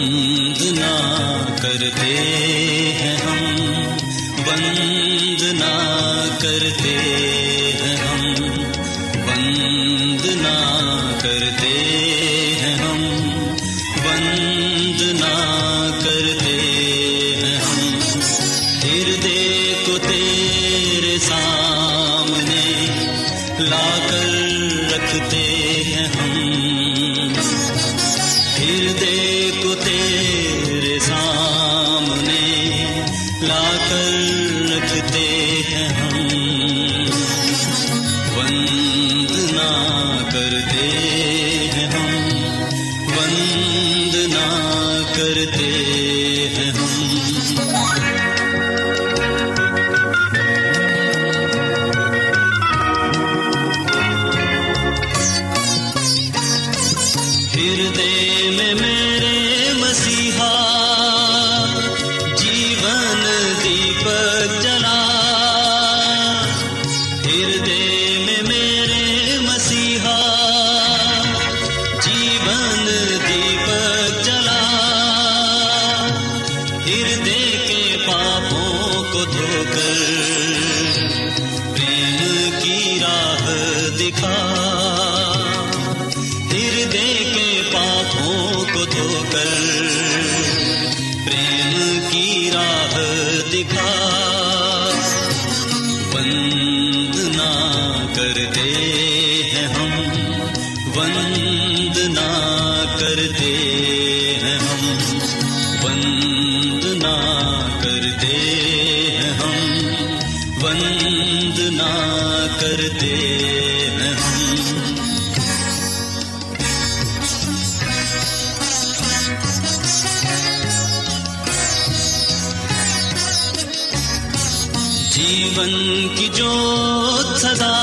بند نہ کرتے ہیں ہم بند نہ کرتے جیون دیپک جلا۔ ہردے کے پاپوں کو دھو کر پریم کی راہ دکھا۔ ہردے کے پاپوں کو دھو کر سدا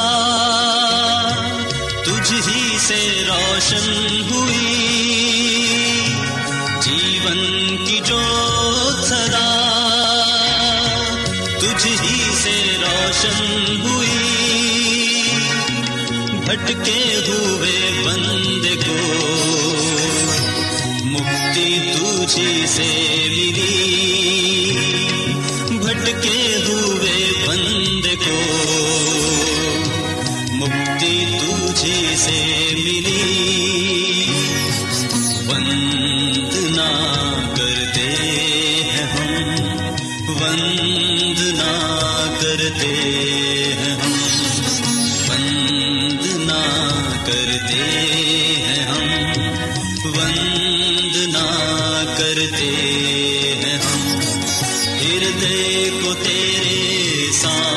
تجھ ہی سے روشن ہوئی۔ جیون کی جو سدا تجھ ہی سے روشن ہوئی۔ بھٹکے ہوئے بند کو مکتی تجھی سے ملی۔ تجھے سے ملی۔ وندنا کرتے ہیں ہم وندنا کرتے ہیں ہم۔ وندنا کرتے ہیں ہم وندنا کرتے ہیں ہم۔ ہردے کو تیرے سامنے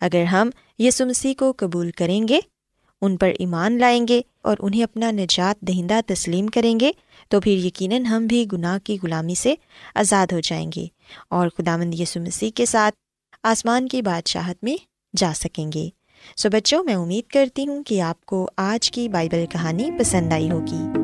اگر ہم یسو مسیح کو قبول کریں گے، ان پر ایمان لائیں گے اور انہیں اپنا نجات دہندہ تسلیم کریں گے، تو پھر یقیناً ہم بھی گناہ کی غلامی سے آزاد ہو جائیں گے اور خدا مند یسو مسیح کے ساتھ آسمان کی بادشاہت میں جا سکیں گے۔ سو بچوں، میں امید کرتی ہوں کہ آپ کو آج کی بائبل کہانی پسند آئی ہوگی۔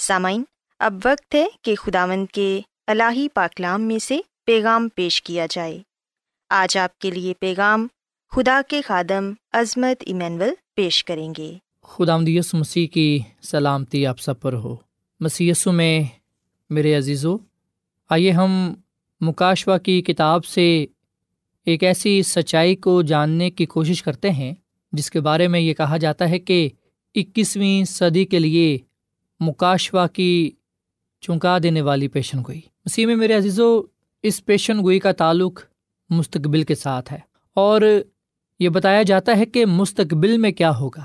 سامعین، اب وقت ہے کہ خداوند کے الہی پاکلام میں سے پیغام پیش کیا جائے۔ آج آپ کے لیے پیغام خدا کے خادم عظمت ایمینول پیش کریں گے۔ خدا یس مسیح کی سلامتی آپ سب پر ہو۔ مسیسو میں میرے عزیزو، آئیے ہم مکاشوا کی کتاب سے ایک ایسی سچائی کو جاننے کی کوشش کرتے ہیں، جس کے بارے میں یہ کہا جاتا ہے کہ اکیسویں صدی کے لیے مکاشوا کی چونکا دینے والی پیشن گوئی۔ مسیح میں میرے عزیز و اس پیشن گوئی کا تعلق مستقبل کے ساتھ ہے اور یہ بتایا جاتا ہے کہ مستقبل میں کیا ہوگا۔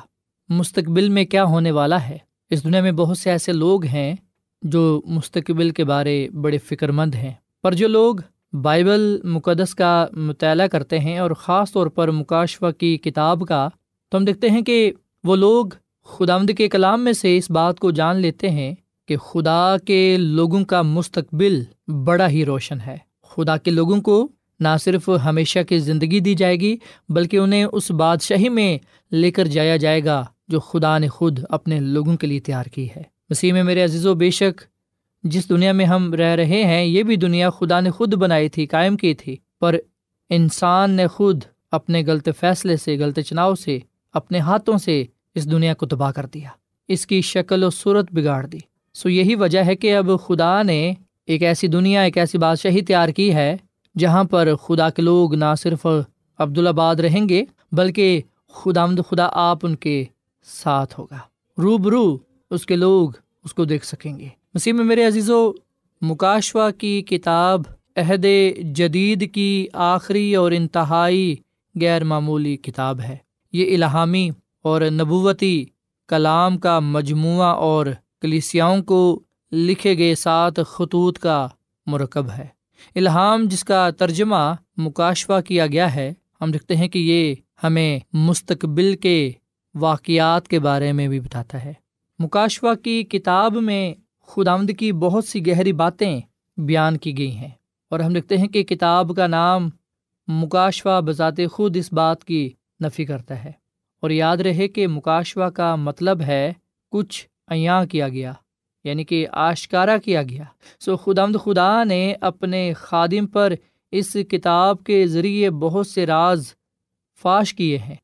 مستقبل میں کیا ہونے والا ہے۔ اس دنیا میں بہت سے ایسے لوگ ہیں جو مستقبل کے بارے بڑے فکر مند ہیں، پر جو لوگ بائبل مقدس کا مطالعہ کرتے ہیں اور خاص طور پر مکاشوہ کی کتاب کا، تو ہم دیکھتے ہیں کہ وہ لوگ خدامد کے کلام میں سے اس بات کو جان لیتے ہیں کہ خدا کے لوگوں کا مستقبل بڑا ہی روشن ہے۔ خدا کے لوگوں کو نہ صرف ہمیشہ کی زندگی دی جائے گی بلکہ انہیں اس بادشاہی میں لے کر جایا جائے گا جو خدا نے خود اپنے لوگوں کے لیے تیار کی ہے۔ مسیح میں میرے عزیز و بے شک جس دنیا میں ہم رہ رہے ہیں، یہ بھی دنیا خدا نے خود بنائی تھی، قائم کی تھی۔ پر انسان نے خود اپنے غلط فیصلے سے، غلط چناؤ سے، اپنے ہاتھوں سے اس دنیا کو تباہ کر دیا، اس کی شکل و صورت بگاڑ دی۔ سو یہی وجہ ہے کہ اب خدا نے ایک ایسی دنیا، ایک ایسی بادشاہی تیار کی ہے، جہاں پر خدا کے لوگ نہ صرف عبدالآباد رہیں گے، بلکہ خدا مد خدا آپ ان کے ساتھ ہوگا۔ رو برو اس کے لوگ اس کو دیکھ سکیں گے۔ مسیح میں میرے عزیز و مکاشوا کی کتاب عہد جدید کی آخری اور انتہائی غیر معمولی کتاب ہے۔ یہ الہامی اور نبوتی کلام کا مجموعہ اور کلیسیاؤں کو لکھے گئے سات خطوط کا مرکب ہے۔ الہام جس کا ترجمہ مکاشوا کیا گیا ہے، ہم دیکھتے ہیں کہ یہ ہمیں مستقبل کے واقعات کے بارے میں بھی بتاتا ہے۔ مکاشوا کی کتاب میں خدامد کی بہت سی گہری باتیں بیان کی گئی ہیں اور ہم دیکھتے ہیں کہ کتاب کا نام مکاشوا بذات خود اس بات کی نفی کرتا ہے۔ اور یاد رہے کہ مکاشوا کا مطلب ہے کچھ عیاں کیا گیا یعنی کہ آشکارا کیا گیا۔ سو خدامد خدا نے اپنے خادم پر اس کتاب کے ذریعے بہت سے راز فاش کیے ہیں۔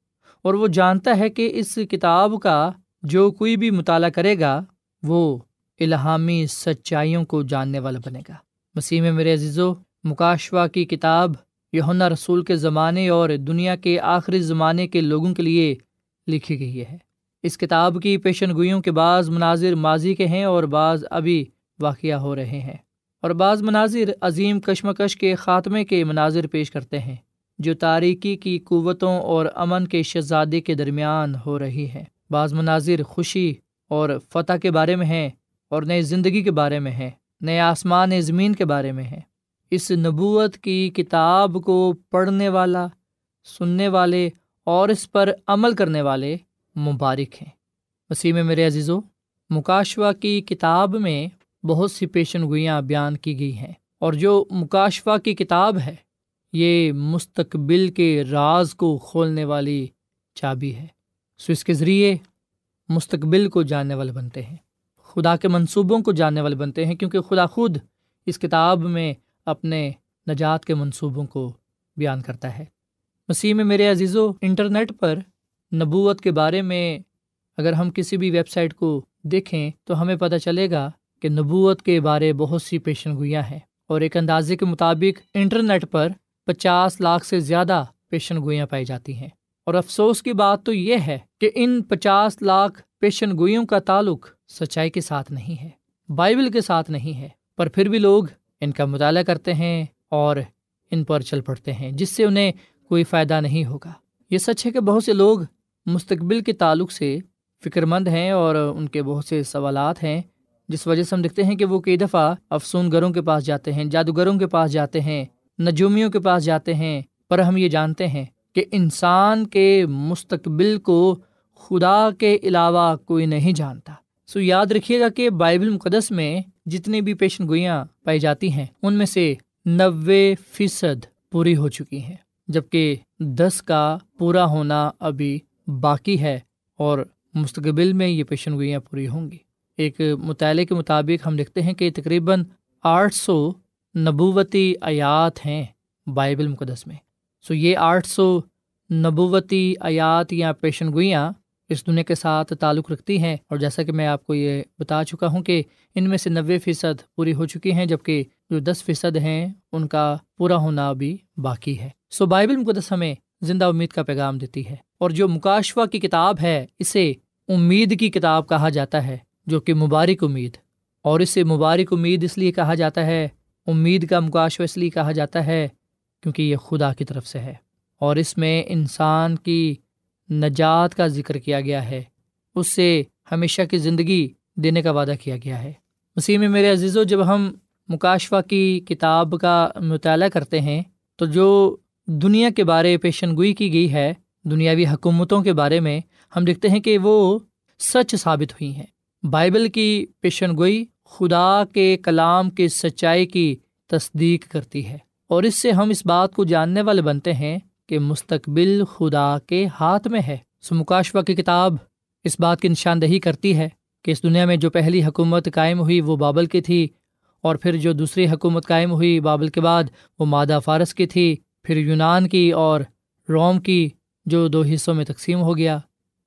اور وہ جانتا ہے کہ اس کتاب کا جو کوئی بھی مطالعہ کرے گا، وہ الہامی سچائیوں کو جاننے والا بنے گا۔ مسیح میں میرے عزیز و مکاشوا کی کتاب یونا رسول کے زمانے اور دنیا کے آخری زمانے کے لوگوں کے لیے لکھی گئی ہے۔ اس کتاب کی پیشن گوئیوں کے بعض مناظر ماضی کے ہیں اور بعض ابھی واقعہ ہو رہے ہیں۔ اور بعض مناظر عظیم کشمکش کے خاتمے کے مناظر پیش کرتے ہیں، جو تاریکی کی قوتوں اور امن کے شہزادے کے درمیان ہو رہی ہے بعض مناظر خوشی اور فتح کے بارے میں ہیں اور نئے زندگی کے بارے میں ہیں، نئے آسمان زمین کے بارے میں ہیں۔ اس نبوت کی کتاب کو پڑھنے والا، سننے والے اور اس پر عمل کرنے والے مبارک ہیں۔ وسیم میرے عزیز و مکاشوا کی کتاب میں بہت سی پیشن گوئیاں بیان کی گئی ہیں اور جو مکاشوا کی کتاب ہے، یہ مستقبل کے راز کو کھولنے والی چابی ہے۔ سو اس کے ذریعے مستقبل کو جاننے والے بنتے ہیں۔ خدا کے منصوبوں کو جاننے والے بنتے ہیں کیونکہ خدا خود اس کتاب میں اپنے نجات کے منصوبوں کو بیان کرتا ہے۔ مسیح میں میرے عزیز و انٹرنیٹ پر نبوت کے بارے میں اگر ہم کسی بھی ویب سائٹ کو دیکھیں تو ہمیں پتہ چلے گا کہ نبوت کے بارے بہت سی پیشن گوئیاں ہیں اور ایک اندازے کے مطابق انٹرنیٹ پر پچاس لاکھ سے زیادہ پیشن گوئیاں پائی جاتی ہیں۔ اور افسوس کی بات تو یہ ہے کہ ان پچاس لاکھ پیشن گوئیوں کا تعلق سچائی کے ساتھ نہیں ہے، بائبل کے ساتھ نہیں ہے، پر پھر بھی لوگ ان کا مطالعہ کرتے ہیں اور ان پر چل پڑتے ہیں، جس سے انہیں کوئی فائدہ نہیں ہوگا۔ یہ سچ ہے کہ بہت سے لوگ مستقبل کے تعلق سے فکر مند ہیں اور ان کے بہت سے سوالات ہیں، جس وجہ سے ہم دیکھتے ہیں کہ وہ کئی دفعہ افسون گروں کے پاس جاتے ہیں، جادوگروں کے پاس جاتے ہیں، نجومیوں کے پاس جاتے ہیں۔ پر ہم یہ جانتے ہیں کہ انسان کے مستقبل کو خدا کے علاوہ کوئی نہیں جانتا۔ سو یاد رکھیے گا کہ بائبل مقدس میں جتنی بھی پیشن گوئیاں پائی جاتی ہیں، ان میں سے نوے فیصد پوری ہو چکی ہیں۔ جبکہ دس کا پورا ہونا ابھی باقی ہے اور مستقبل میں یہ پیشن گوئیاں پوری ہوں گی۔ ایک مطالعے کے مطابق ہم لکھتے ہیں کہ تقریباً آٹھ سو نبوتی آیات ہیں بائبل مقدس میں۔ سو یہ آٹھ سو نبوتی آیات یا پیشن گوئیاں اس دنیا کے ساتھ تعلق رکھتی ہیں اور جیسا کہ میں آپ کو یہ بتا چکا ہوں کہ ان میں سے نوے فیصد پوری ہو چکی ہیں جبکہ جو دس فیصد ہیں ان کا پورا ہونا ابھی باقی ہے۔ سو بائبل مقدس ہمیں زندہ امید کا پیغام دیتی ہے اور جو مکاشوا کی کتاب ہے، اسے امید کی کتاب کہا جاتا ہے، جو کہ مبارک امید۔ اور اسے مبارک امید اس لیے کہا جاتا ہے، امید کا مکاشو اس لیے کہا جاتا ہے کیونکہ یہ خدا کی طرف سے ہے۔ اور اس میں انسان کی نجات کا ذکر کیا گیا ہے۔ اس سے ہمیشہ کی زندگی دینے کا وعدہ کیا گیا ہے۔ اسی میں میرے عزیز و جب ہم مکاشفہ کی کتاب کا مطالعہ کرتے ہیں، تو جو دنیا کے بارے پیشن گوئی کی گئی ہے، دنیاوی حکومتوں کے بارے میں ہم دیکھتے ہیں کہ وہ سچ ثابت ہوئی ہیں۔ بائبل کی پیشن گوئی خدا کے کلام کی سچائی کی تصدیق کرتی ہے۔ اور اس سے ہم اس بات کو جاننے والے بنتے ہیں کہ مستقبل خدا کے ہاتھ میں ہے۔ سمکاشوا کی کتاب اس بات کی نشاندہی کرتی ہے کہ اس دنیا میں جو پہلی حکومت قائم ہوئی وہ بابل کی تھی اور پھر جو دوسری حکومت قائم ہوئی بابل کے بعد وہ مادہ فارس کی تھی۔ پھر یونان کی اور روم کی جو دو حصوں میں تقسیم ہو گیا،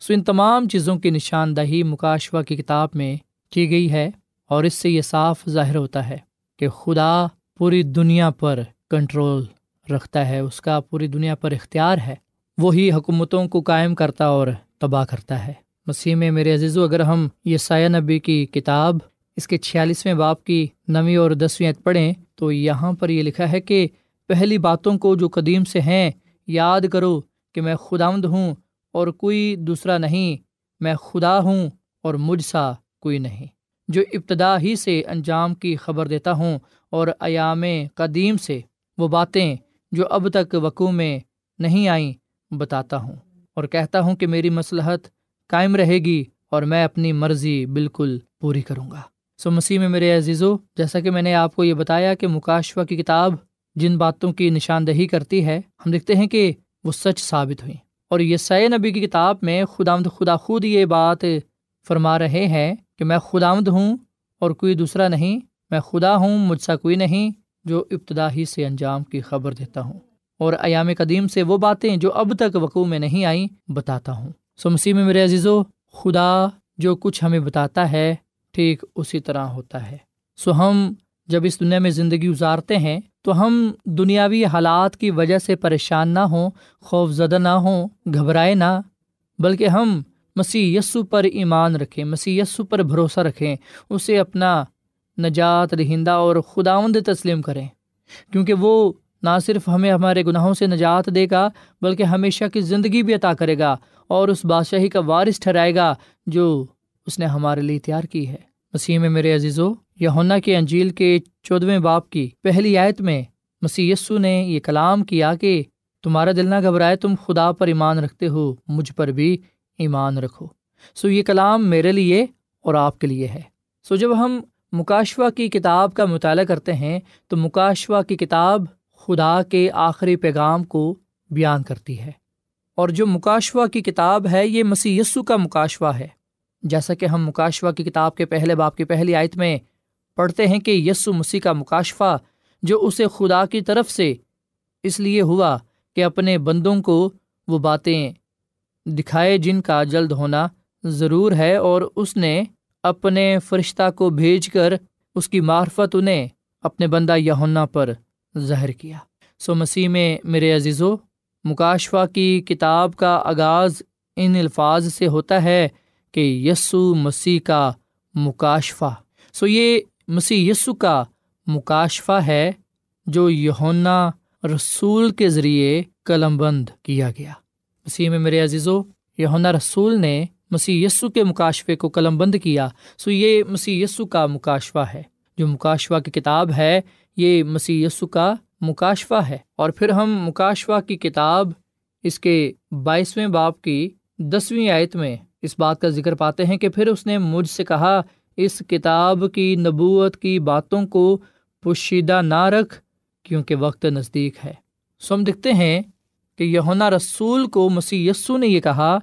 سو ان تمام چیزوں کی نشاندہی مکاشوا کی کتاب میں کی گئی ہے اور اس سے یہ صاف ظاہر ہوتا ہے کہ خدا پوری دنیا پر کنٹرول رکھتا ہے، اس کا پوری دنیا پر اختیار ہے، وہی حکومتوں کو قائم کرتا اور تباہ کرتا ہے۔ مسیح میں میرے عزیز و اگر ہم یہ سایہ نبی کی کتاب اس کے چھیالیسویں باپ کی نویں اور دسویں پڑھیں تو یہاں پر یہ لکھا ہے کہ پہلی باتوں کو جو قدیم سے ہیں، یاد کرو کہ میں خداوند ہوں اور کوئی دوسرا نہیں۔ میں خدا ہوں اور مجھ سا کوئی نہیں۔ جو ابتدا ہی سے انجام کی خبر دیتا ہوں اور ایام قدیم سے، وہ باتیں جو اب تک وقوع میں نہیں آئیں، بتاتا ہوں اور کہتا ہوں کہ میری مصلحت قائم رہے گی اور میں اپنی مرضی بالکل پوری کروں گا۔ سو مسیح میں میرے عزیزو، جیسا کہ میں نے آپ کو یہ بتایا کہ مکاشوا کی کتاب جن باتوں کی نشاندہی کرتی ہے، ہم دیکھتے ہیں کہ وہ سچ ثابت ہوئی اور یہ سید نبی کی کتاب میں خدا خدا خود یہ بات فرما رہے ہیں کہ میں خدا ہوں اور کوئی دوسرا نہیں، میں خدا ہوں، مجھ سا کوئی نہیں، جو ابتدا ہی سے انجام کی خبر دیتا ہوں۔ اور ایام قدیم سے وہ باتیں جو اب تک وقوع میں نہیں آئیں، بتاتا ہوں۔ سو مسیح میں میرے عزیز و خدا جو کچھ ہمیں بتاتا ہے، ٹھیک اسی طرح ہوتا ہے۔ سو ہم جب اس دنیا میں زندگی گزارتے ہیں تو ہم دنیاوی حالات کی وجہ سے پریشان نہ ہوں خوف زدہ نہ ہوں، گھبرائے نہ، بلکہ ہم مسیح یسو پر ایمان رکھیں، مسیح یسو پر بھروسہ رکھیں، اسے اپنا نجات دہندہ اور خداوند تسلیم کریں۔ کیونکہ وہ نہ صرف ہمیں ہمارے گناہوں سے نجات دے گا، بلکہ ہمیشہ کی زندگی بھی عطا کرے گا اور اس بادشاہی کا وارث ٹھہرائے گا جو اس نے ہمارے لیے تیار کی ہے۔ مسیح میں میرے عزیزو یونا کے انجیل کے چودھویں باپ کی پہلی آیت میں مسی یسو نے یہ کلام کیا کہ تمہارا دل نہ گھبرائے، تم خدا پر ایمان رکھتے ہو، مجھ پر بھی ایمان رکھو۔ سو یہ کلام میرے لیے اور آپ کے لیے ہے۔ سو جب ہم مکاشوا کی کتاب کا مطالعہ کرتے ہیں، تو مکاشوا کی کتاب خدا کے آخری پیغام کو بیان کرتی ہے۔ اور جو مکاشوا کی کتاب ہے، یہ مسی یسو کا مکاشوا ہے۔ جیسا کہ ہم مکاشوا کی کتاب کے پہلے باپ کی پہلی آیت میں پڑھتے ہیں کہ یسو مسیح کا مکاشفہ جو اسے خدا کی طرف سے اس لیے ہوا کہ اپنے بندوں کو وہ باتیں دکھائے جن کا جلد ہونا ضرور ہے اور اس نے اپنے فرشتہ کو بھیج کر اس کی معرفت انہیں اپنے بندہ یہنا پر ظاہر کیا۔ سو مسیح میں میرے عزیز و مکاشفہ کی کتاب کا آغاز ان الفاظ سے ہوتا ہے کہ یسو مسیح کا مکاشفہ۔ سو یہ مسیح یسو کا مکاشفہ ہے جو یونا رسول کے ذریعے قلم بند کیا گیا۔ مسیح میں میرے عزیز و یونا رسول نے مسیح یسو کے مکاشفے کو قلم بند کیا۔ سو یہ مسیح یسو کا مکاشفہ ہے۔ جو مکاشفہ کی کتاب ہے، یہ مسیح یسو کا مکاشفہ ہے۔ اور پھر ہم مکاشفہ کی کتاب اس کے بائیسویں باپ کی دسویں آیت میں اس بات کا ذکر پاتے ہیں کہ پھر اس نے مجھ سے کہا، اس کتاب کی نبوت کی باتوں کو پوشیدہ نہ رکھ، کیونکہ وقت نزدیک ہے۔ سو ہم دکھتے ہیں کہ یونا رسول کو مسی یسو نے یہ کہا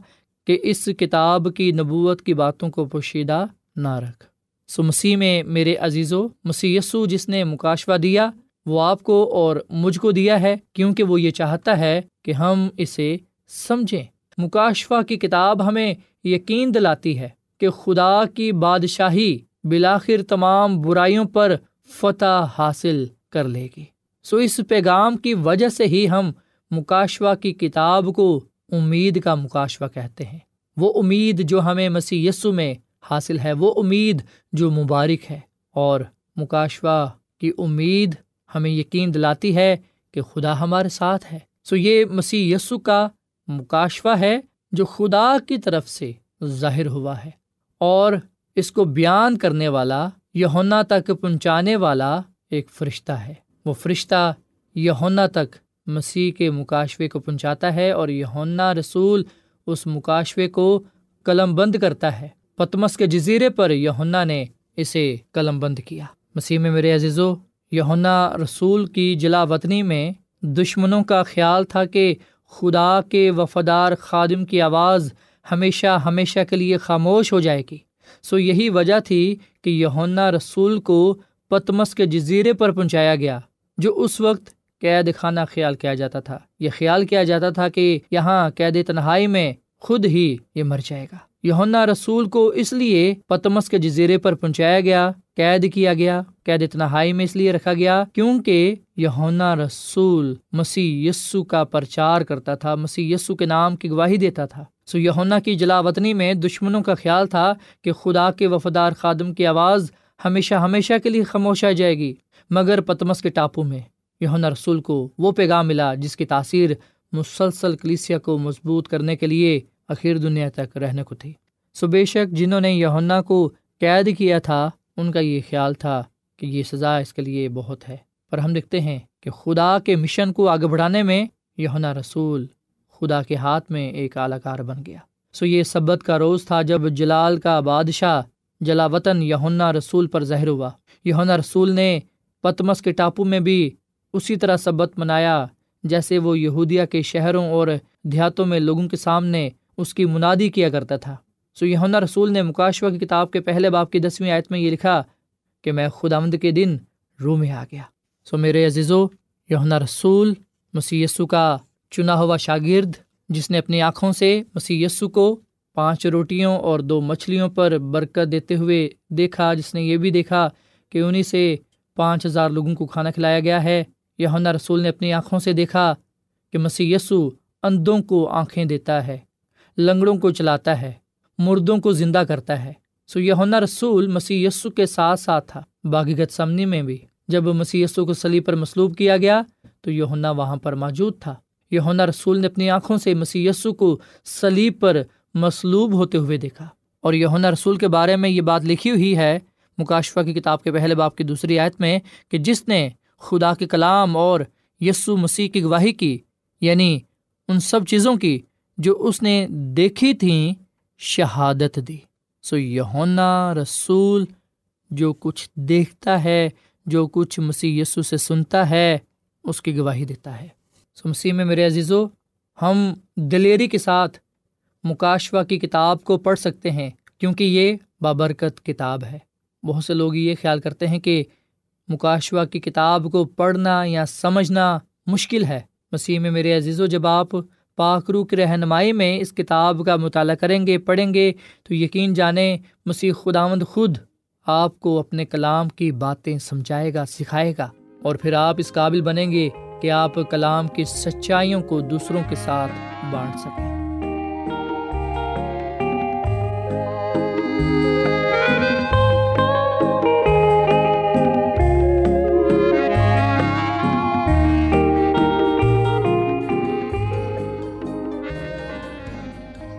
کہ اس کتاب کی نبوت کی باتوں کو پوشیدہ نہ رکھ۔ سو مسیح میں میرے عزیز و مسی یسو جس نے مکاشوہ دیا، وہ آپ کو اور مجھ کو دیا ہے، کیونکہ وہ یہ چاہتا ہے کہ ہم اسے سمجھیں۔ مکاشفہ کی کتاب ہمیں یقین دلاتی ہے کہ خدا کی بادشاہی بلاخر تمام برائیوں پر فتح حاصل کر لے گی۔ سو اس پیغام کی وجہ سے ہی ہم مکاشوا کی کتاب کو امید کا مکاشوا کہتے ہیں۔ وہ امید جو ہمیں مسیح یسو میں حاصل ہے، وہ امید جو مبارک ہے۔ اور مکاشوا کی امید ہمیں یقین دلاتی ہے کہ خدا ہمارے ساتھ ہے۔ سو یہ مسیح یسو کا مکاشوا ہے جو خدا کی طرف سے ظاہر ہوا ہے اور اس کو بیان کرنے والا یونا تک پہنچانے والا ایک فرشتہ ہے۔ وہ فرشتہ یونا تک مسیح کے مکاشوے کو پہنچاتا ہے اور یونا رسول اس مکاشوے کو قلم بند کرتا ہے۔ پتمس کے جزیرے پر یونا نے اسے قلم بند کیا۔ مسیح میں میرے عزیز و یونا رسول کی جلا وطنی میں دشمنوں کا خیال تھا کہ خدا کے وفادار خادم کی آواز ہمیشہ ہمیشہ کے لیے خاموش ہو جائے گی۔ سو یہی وجہ تھی کہ یونا رسول کو پتمس کے جزیرے پر پہنچایا گیا، جو اس وقت قید خانہ خیال کیا جاتا تھا۔ یہ خیال کیا جاتا تھا کہ یہاں قید تنہائی میں خود ہی یہ مر جائے گا۔ یونا رسول کو اس لیے پتمس کے جزیرے پر پہنچایا گیا قید کیا گیا، قید تنہائی میں اس لیے رکھا گیا کیونکہ یونا رسول مسیح یسو کا پرچار کرتا تھا، مسیح یسو کے نام کی گواہی دیتا تھا۔ سو یونا کی جلا وطنی میں دشمنوں کا خیال تھا کہ خدا کے وفادار خادم کی آواز ہمیشہ ہمیشہ کے لیے خاموش آ جائے گی، مگر پتمس کے ٹاپو میں یونا رسول کو وہ پیغام ملا جس کی تاثیر مسلسل کلیسیا کو مضبوط کرنے کے لیے اخیر دنیا تک رہنے کو تھی۔ سو بے شک جنہوں نے یونا کو قید کیا تھا ان کا یہ خیال تھا کہ یہ سزا اس کے لیے بہت ہے۔ پر ہم دیکھتے ہیں کہ خدا کے مشن کو آگے بڑھانے میں یونا رسول خدا کے ہاتھ میں ایک اعلی کار بن گیا۔ سو یہ سبت کا روز تھا جب جلال کا بادشاہ جلا وطن یونا رسول پر ظاہر ہوا۔ یونا رسول نے پتمس کے ٹاپو میں بھی اسی طرح سبت منایا، جیسے وہ یہودیا کے شہروں اور دیہاتوں میں لوگوں کے سامنے اس کی منادی کیا کرتا تھا۔ سو یونا رسول نے مکاشوا کی کتاب کے پہلے باپ کی دسویں آیت میں یہ لکھا کہ میں خدا آمد کے دن روح میں آ گیا۔ سو میرے عزیزو یونا رسول مسی کا چنا ہوا شاگرد، جس نے اپنی آنکھوں سے مسی کو پانچ روٹیوں اور دو مچھلیوں پر برکت دیتے ہوئے دیکھا، جس نے یہ بھی دیکھا کہ انہیں سے پانچ ہزار لوگوں کو کھانا کھلایا گیا ہے۔ یونا رسول نے اپنی آنکھوں سے دیکھا کہ مسیح یسو کو آنکھیں دیتا ہے، لنگڑوں کو چلاتا ہے۔ مردوں کو زندہ کرتا ہے۔ سو یونا رسول مسیح یسو کے ساتھ ساتھ تھا۔ باغی گت سمنی میں بھی جب مسیح یسو کو سلی پر مسلوب کیا گیا تو یونا وہاں پر موجود تھا۔ یونا رسول نے اپنی آنکھوں سے مسیح یسو کو سلیب پر مسلوب ہوتے ہوئے دیکھا۔ اور یونا رسول کے بارے میں یہ بات لکھی ہوئی ہے، مکاشفہ کی کتاب کے پہلے باپ کی دوسری آیت میں، کہ جس نے خدا کے کلام اور یسو مسیح کی گواہی کی یعنی ان سب چیزوں کی جو اس نے دیکھی تھیں شہادت دی۔ سو یونا رسول جو کچھ دیکھتا ہے، جو کچھ مسیح یسو سے سنتا ہے، اس کی گواہی دیتا ہے۔ سو مسیح میں میرے عزیزو، ہم دلیری کے ساتھ مکاشوا کی کتاب کو پڑھ سکتے ہیں، کیونکہ یہ بابرکت کتاب ہے۔ بہت سے لوگ یہ خیال کرتے ہیں کہ مکاشوا کی کتاب کو پڑھنا یا سمجھنا مشکل ہے۔ مسیح میں میرے عزیز و جب آپ پاکرو کی رہنمائی میں اس کتاب کا مطالعہ کریں گے، پڑھیں گے، تو یقین جانیں مسیح خداوند خود آپ کو اپنے کلام کی باتیں سمجھائے گا، سکھائے گا، اور پھر آپ اس قابل بنیں گے کہ آپ کلام کی سچائیوں کو دوسروں کے ساتھ بانٹ سکیں۔